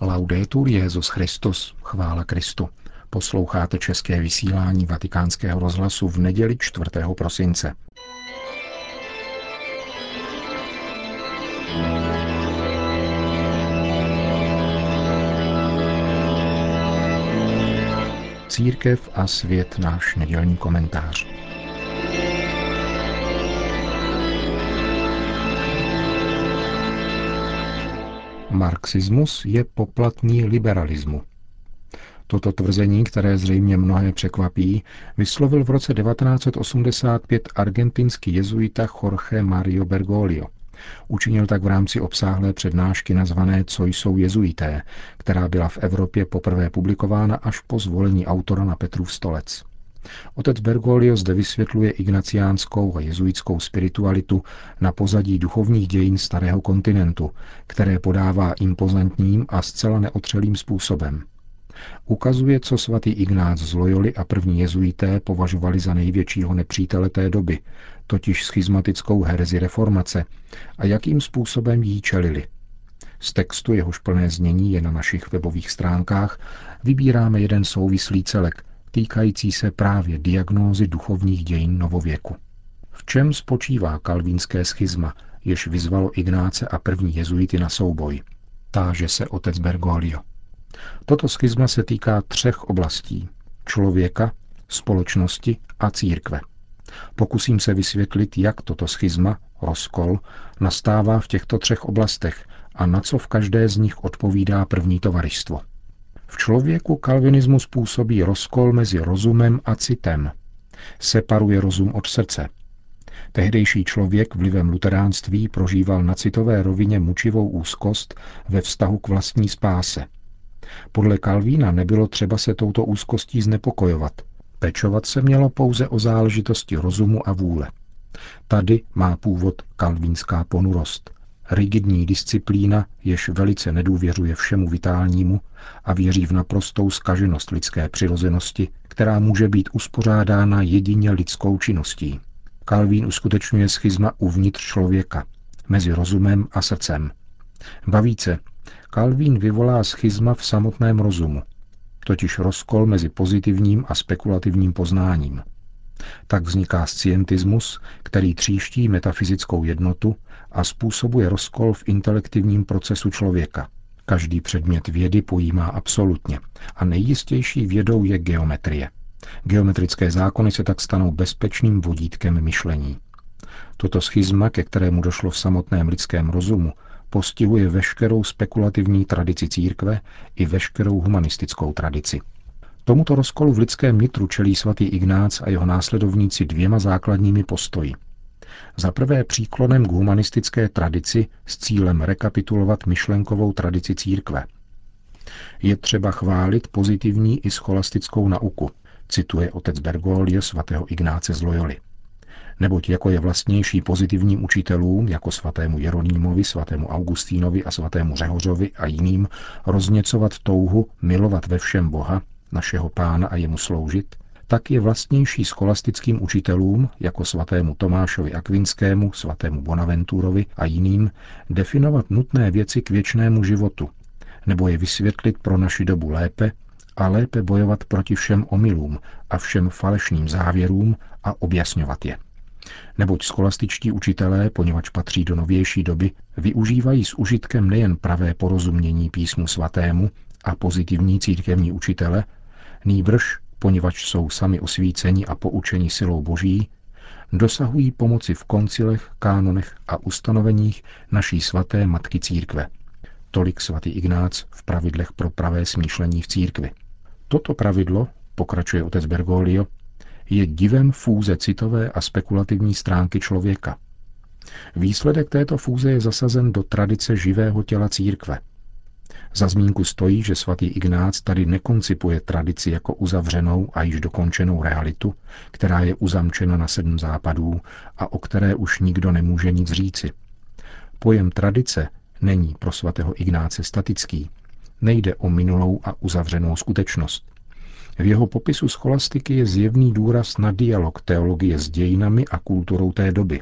Laudetur Jezus Christus, chvála Kristu. Posloucháte české vysílání Vatikánského rozhlasu v neděli 4. prosince. Církev a svět náš nedělní komentář. Marxismus je poplatní liberalismu. Toto tvrzení, které zřejmě mnohé překvapí, vyslovil v roce 1985 argentinský jezuita Jorge Mario Bergoglio. Učinil tak v rámci obsáhlé přednášky nazvané Co jsou jezuité, která byla v Evropě poprvé publikována až po zvolení autora na Petrův stolec. Otec Bergoglio zde vysvětluje ignaciánskou a jezuitskou spiritualitu na pozadí duchovních dějin starého kontinentu, které podává impozantním a zcela neotřelým způsobem. Ukazuje, co svatý Ignác z Loyoli a první jezuité považovali za největšího nepřítele té doby, totiž schizmatickou herezi reformace, a jakým způsobem jí čelili. Z textu, jehož plné znění je na našich webových stránkách, vybíráme jeden souvislý celek, týkající se právě diagnózy duchovních dějin novověku. V čem spočívá kalvínské schizma, jež vyzvalo Ignáce a první jezuity na souboj? Táže se otec Bergoglio. Toto schizma se týká třech oblastí. Člověka, společnosti a církve. Pokusím se vysvětlit, jak toto schizma, rozkol, nastává v těchto třech oblastech a na co v každé z nich odpovídá první tovaristvo. V člověku kalvinismus působí rozkol mezi rozumem a citem. Separuje rozum od srdce. Tehdejší člověk vlivem luteránství prožíval na citové rovině mučivou úzkost ve vztahu k vlastní spáse. Podle Kalvína nebylo třeba se touto úzkostí znepokojovat. Pečovat se mělo pouze o záležitosti rozumu a vůle. Tady má původ kalvínská ponurost, rigidní disciplína, jež velice nedůvěřuje všemu vitálnímu a věří v naprostou skaženost lidské přirozenosti, která může být uspořádána jedině lidskou činností. Kalvín uskutečňuje schizma uvnitř člověka, mezi rozumem a srdcem. Bavíce, Kalvín vyvolá schizma v samotném rozumu, totiž rozkol mezi pozitivním a spekulativním poznáním. Tak vzniká scientismus, který tříští metafyzickou jednotu a způsobuje rozkol v intelektivním procesu člověka. Každý předmět vědy pojímá absolutně a nejistější vědou je geometrie. Geometrické zákony se tak stanou bezpečným vodítkem myšlení. Toto schizma, ke kterému došlo v samotném lidském rozumu, postihuje veškerou spekulativní tradici církve i veškerou humanistickou tradici. Tomuto rozkolu v lidském nitru čelí svatý Ignác a jeho následovníci dvěma základními postoji. Za prvé příklonem k humanistické tradici s cílem rekapitulovat myšlenkovou tradici církve. Je třeba chválit pozitivní i scholastickou nauku, cituje otec Bergoglio svatého Ignáce z Loyoli. Neboť jako je vlastnější pozitivním učitelům, jako svatému Jeronýmovi, svatému Augustínovi a svatému Řehořovi a jiným, rozněcovat touhu milovat ve všem Boha, našeho pána a jemu sloužit, tak je vlastnější scholastickým učitelům, jako svatému Tomášovi Akvinskému, svatému Bonaventurovi a jiným, definovat nutné věci k věčnému životu, nebo je vysvětlit pro naši dobu lépe a lépe bojovat proti všem omylům a všem falešným závěrům a objasňovat je. Neboť scholastičtí učitelé, poněvadž patří do novější doby, využívají s užitkem nejen pravé porozumění písmu svatému a pozitivní církevní učitele, nýbrž, poněvadž jsou sami osvíceni a poučeni silou boží, dosahují pomoci v koncilech, kánonech a ustanoveních naší svaté matky církve. Tolik svatý Ignác v pravidlech pro pravé smýšlení v církvi. Toto pravidlo, pokračuje otec Bergoglio, je divem fúze citové a spekulativní stránky člověka. Výsledek této fúze je zasazen do tradice živého těla církve, za zmínku stojí, že svatý Ignác tady nekoncipuje tradici jako uzavřenou a již dokončenou realitu, která je uzamčena na sedm západů a o které už nikdo nemůže nic říci. Pojem tradice není pro svatého Ignáce statický. Nejde o minulou a uzavřenou skutečnost. V jeho popisu scholastiky je zjevný důraz na dialog teologie s dějinami a kulturou té doby.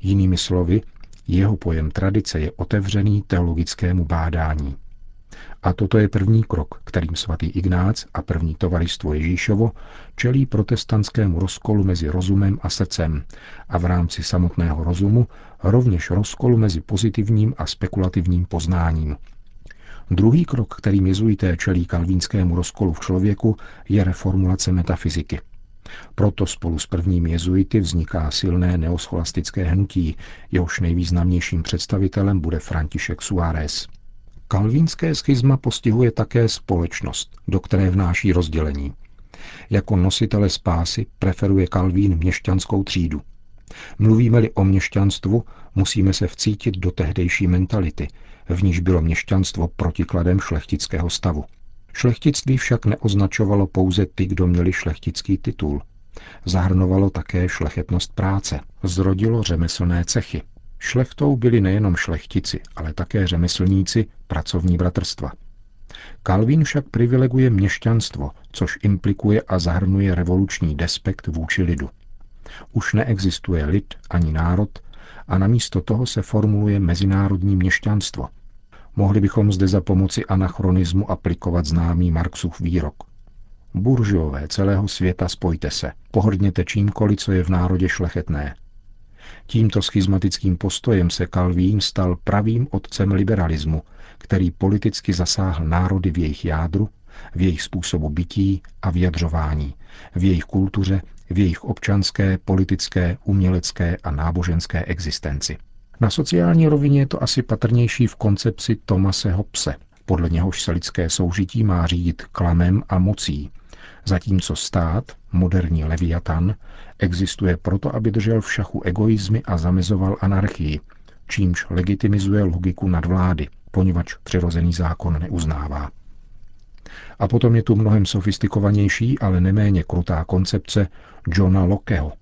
Jinými slovy, jeho pojem tradice je otevřený teologickému bádání. A toto je první krok, kterým svatý Ignác a první tovaristvo Ježíšovo čelí protestantskému rozkolu mezi rozumem a srdcem a v rámci samotného rozumu rovněž rozkolu mezi pozitivním a spekulativním poznáním. Druhý krok, kterým jezuité čelí kalvínskému rozkolu v člověku, je reformulace metafyziky. Proto spolu s prvními jezuity vzniká silné neoscholastické hnutí, jehož nejvýznamnějším představitelem bude František Suárez. Kalvínské schizma postihuje také společnost, do které vnáší rozdělení. Jako nositele spásy preferuje Kalvín měšťanskou třídu. Mluvíme-li o měšťanstvu, musíme se vcítit do tehdejší mentality, v níž bylo měšťanstvo protikladem šlechtického stavu. Šlechtictví však neoznačovalo pouze ty, kdo měli šlechtický titul. Zahrnovalo také šlechetnost práce. Zrodilo řemeslné cechy. Šlechtou byli nejenom šlechtici, ale také řemeslníci, pracovní bratrstva. Kalvín však privileguje měšťanstvo, což implikuje a zahrnuje revoluční despekt vůči lidu. Už neexistuje lid ani národ a namísto toho se formuluje mezinárodní měšťanstvo. Mohli bychom zde za pomoci anachronismu aplikovat známý Marxův výrok. Buržové celého světa spojte se, pohrdněte čímkoliv, co je v národě šlechetné, Tímto schizmatickým postojem se Kalvín stal pravým otcem liberalismu, který politicky zasáhl národy v jejich jádru, v jejich způsobu bytí a vyjadřování, v jejich kultuře, v jejich občanské, politické, umělecké a náboženské existenci. Na sociální rovině je to asi patrnější v koncepci Tomase Hobbese, podle něhož se lidské soužití má řídit klamem a mocí, zatímco stát, moderní leviatan, existuje proto, aby držel v šachu egoizmy a zamezoval anarchii, čímž legitimizuje logiku nadvlády, poněvadž přirozený zákon neuznává. A potom je tu mnohem sofistikovanější, ale neméně krutá koncepce Johna Lockeho.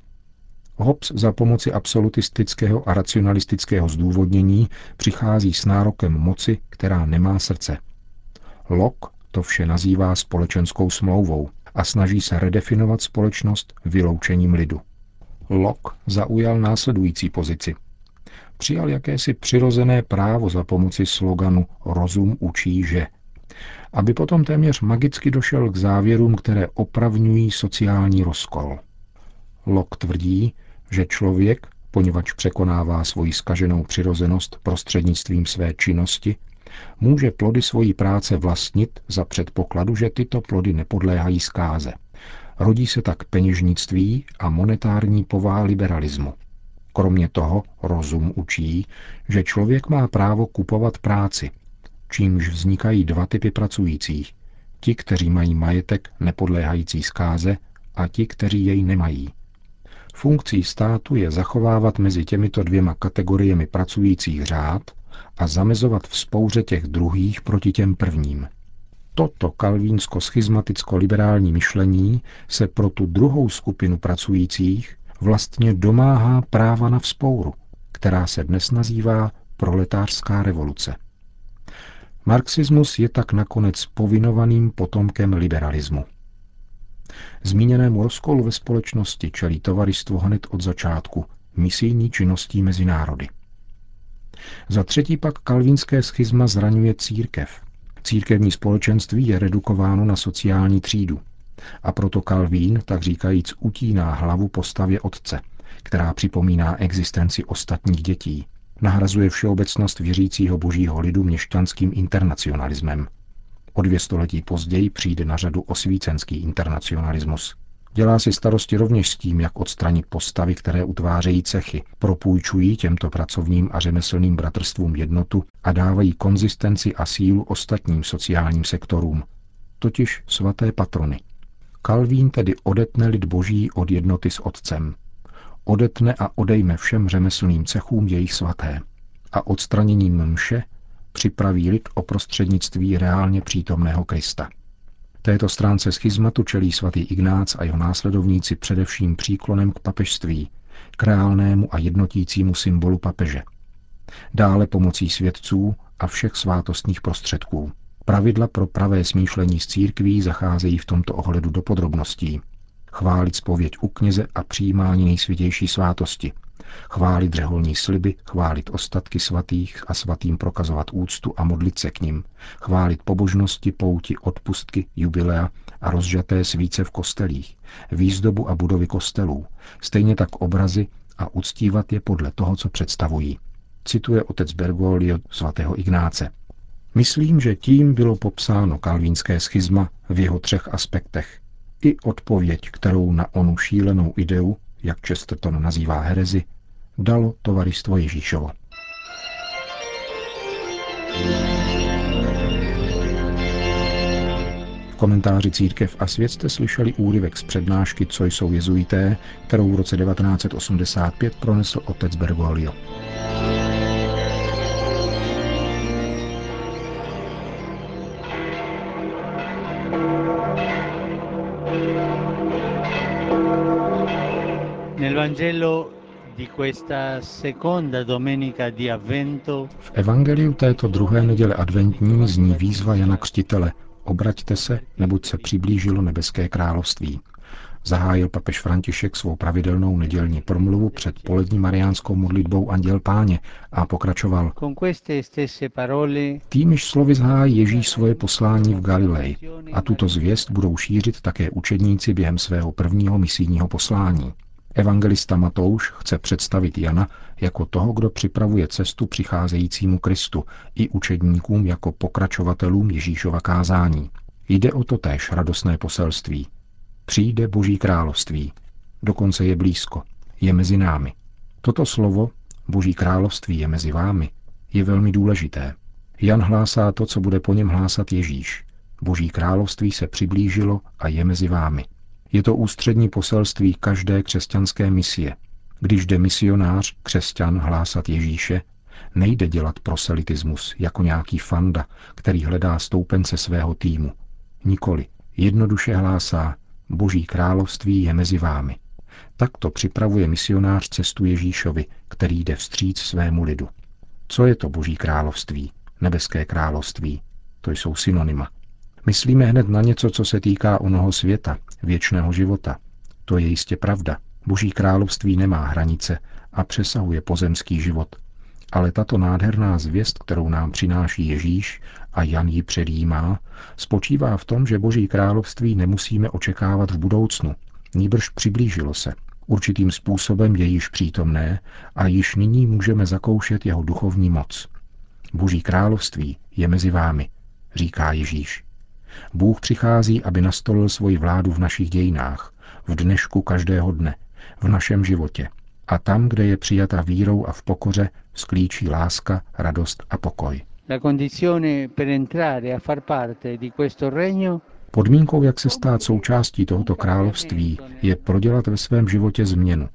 Hobbes za pomoci absolutistického a racionalistického zdůvodnění přichází s nárokem moci, která nemá srdce. Locke to vše nazývá společenskou smlouvou, a snaží se redefinovat společnost vyloučením lidu. Locke zaujal následující pozici. Přijal jakési přirozené právo za pomoci sloganu Rozum učí, že aby potom téměř magicky došel k závěrům, které opravňují sociální rozkol. Locke tvrdí, že člověk, poněvadž překonává svoji skaženou přirozenost prostřednictvím své činnosti, může plody svojí práce vlastnit za předpokladu, že tyto plody nepodléhají zkáze. Rodí se tak peněžnictví a monetární pová liberalismu. Kromě toho rozum učí, že člověk má právo kupovat práci, čímž vznikají dva typy pracujících. Ti, kteří mají majetek nepodléhající zkáze a ti, kteří jej nemají. Funkcí státu je zachovávat mezi těmito dvěma kategoriemi pracujících řád a zamezovat vzpouře těch druhých proti těm prvním. Toto kalvínsko-schizmaticko-liberální myšlení se pro tu druhou skupinu pracujících vlastně domáhá práva na vzpouru, která se dnes nazývá proletářská revoluce. Marxismus je tak nakonec povinovaným potomkem liberalismu. Zmíněnému rozkolu ve společnosti čelí tovaristvo hned od začátku misijní činností mezi národy. Za třetí pak kalvínské schizma zraňuje církev. Církevní společenství je redukováno na sociální třídu. A proto Kalvín, tak říkajíc, utíná hlavu postavě otce, která připomíná existenci ostatních dětí. Nahrazuje všeobecnost věřícího božího lidu měšťanským internacionalismem. O dvě století později přijde na řadu osvícenský internacionalismus, Dělá si starosti rovněž s tím, jak odstranit postavy, které utvářejí cechy, propůjčují těmto pracovním a řemeslným bratrstvům jednotu a dávají konzistenci a sílu ostatním sociálním sektorům, totiž svaté patrony. Kalvín tedy odetne lid boží od jednoty s otcem. Odetne a odejme všem řemeslným cechům jejich svaté. A odstraněním mše připraví lid o prostřednictví reálně přítomného Krista. Této stránce schizmatu čelí svatý Ignác a jeho následovníci především příklonem k papežství, k reálnému a jednotícímu symbolu papeže. Dále pomocí svědců a všech svátostních prostředků. Pravidla pro pravé smýšlení z církví zacházejí v tomto ohledu do podrobností. Chválit spověď u kněze a přijímání nejsvětější svátosti, Chválit řeholní sliby, chválit ostatky svatých a svatým prokazovat úctu a modlit se k ním, chválit pobožnosti, pouti, odpustky, jubilea a rozžaté svíce v kostelích, výzdobu a budovy kostelů, stejně tak obrazy a uctívat je podle toho, co představují. Cituje otec Bergoglio svatého Ignáce. Myslím, že tím bylo popsáno kalvínské schizma v jeho třech aspektech. I odpověď, kterou na onu šílenou ideu, jak Chesterton nazývá herezi, dalo tovaristvo Ježíšovo. V komentáři Církev a svět jste slyšeli úryvek z přednášky Co jsou jezuité, kterou v roce 1985 pronesl otec Bergoglio. V evangeliu této druhé neděle adventní zní výzva Jana Křtitele Obraťte se, neboť se přiblížilo nebeské království. Zahájil papež František svou pravidelnou nedělní promluvu před polední mariánskou modlitbou Anděl Páně a pokračoval. Týmiž slovy zhájí Ježíš svoje poslání v Galileji a tuto zvěst budou šířit také učedníci během svého prvního misijního poslání. Evangelista Matouš chce představit Jana jako toho, kdo připravuje cestu přicházejícímu Kristu i učedníkům jako pokračovatelům Ježíšova kázání. Jde o to též radostné poselství. Přijde Boží království. Dokonce je blízko. Je mezi námi. Toto slovo, Boží království je mezi vámi, je velmi důležité. Jan hlásá to, co bude po něm hlásat Ježíš. Boží království se přiblížilo a je mezi vámi. Je to ústřední poselství každé křesťanské misie. Když jde misionář, křesťan, hlásat Ježíše, nejde dělat proselitismus jako nějaký fanda, který hledá stoupence svého týmu. Nikoli. Jednoduše hlásá, Boží království je mezi vámi. Takto připravuje misionář cestu Ježíšovi, který jde vstříc svému lidu. Co je to Boží království? Nebeské království? To jsou synonyma. Myslíme hned na něco, co se týká onoho světa, věčného života. To je jistě pravda. Boží království nemá hranice a přesahuje pozemský život. Ale tato nádherná zvěst, kterou nám přináší Ježíš a Jan ji předjímá, spočívá v tom, že Boží království nemusíme očekávat v budoucnu, níbrž přiblížilo se. Určitým způsobem je již přítomné a již nyní můžeme zakoušet jeho duchovní moc. Boží království je mezi vámi, říká Ježíš. Bůh přichází, aby nastolil svoji vládu v našich dějinách, v dnešku každého dne, v našem životě. A tam, kde je přijata vírou a v pokoře, sklíčí láska, radost a pokoj. Podmínkou, jak se stát součástí tohoto království, je prodělat ve svém životě změnu,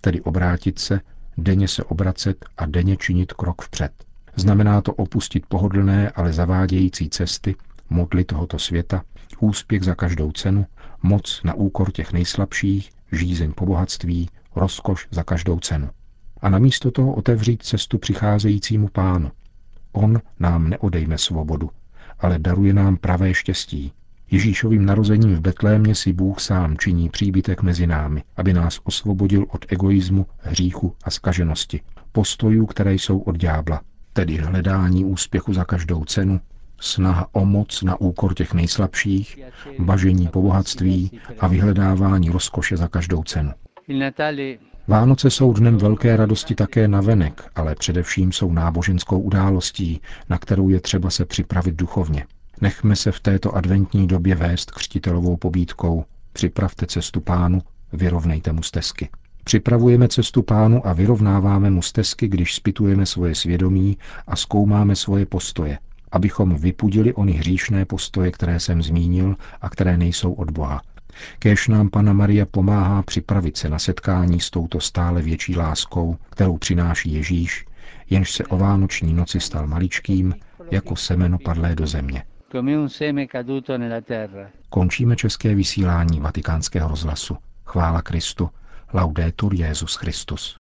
tedy obrátit se, denně se obracet a denně činit krok vpřed. Znamená to opustit pohodlné, ale zavádějící cesty modly tohoto světa, úspěch za každou cenu, moc na úkor těch nejslabších, žízeň po bohatství, rozkoš za každou cenu. A namísto toho otevřít cestu přicházejícímu pánu. On nám neodejme svobodu, ale daruje nám pravé štěstí. Ježíšovým narozením v Betlémě si Bůh sám činí příbytek mezi námi, aby nás osvobodil od egoismu, hříchu a skaženosti, postojů, které jsou od ďábla, tedy hledání úspěchu za každou cenu, snaha o moc na úkor těch nejslabších, bažení po bohatství a vyhledávání rozkoše za každou cenu. Vánoce jsou dnem velké radosti také na venek, ale především jsou náboženskou událostí, na kterou je třeba se připravit duchovně. Nechme se v této adventní době vést křtitelovou pobídkou. Připravte cestu pánu, vyrovnejte mu stezky. Připravujeme cestu pánu a vyrovnáváme mu stezky, když spitujeme svoje svědomí a zkoumáme svoje postoje, abychom vypudili ony hříšné postoje, které jsem zmínil a které nejsou od Boha. Kéž nám Pana Maria pomáhá připravit se na setkání s touto stále větší láskou, kterou přináší Ježíš, jenž se o vánoční noci stal maličkým, jako semeno padlé do země. Končíme české vysílání vatikánského rozhlasu. Chvála Kristu. Laudetur Jezus Christus.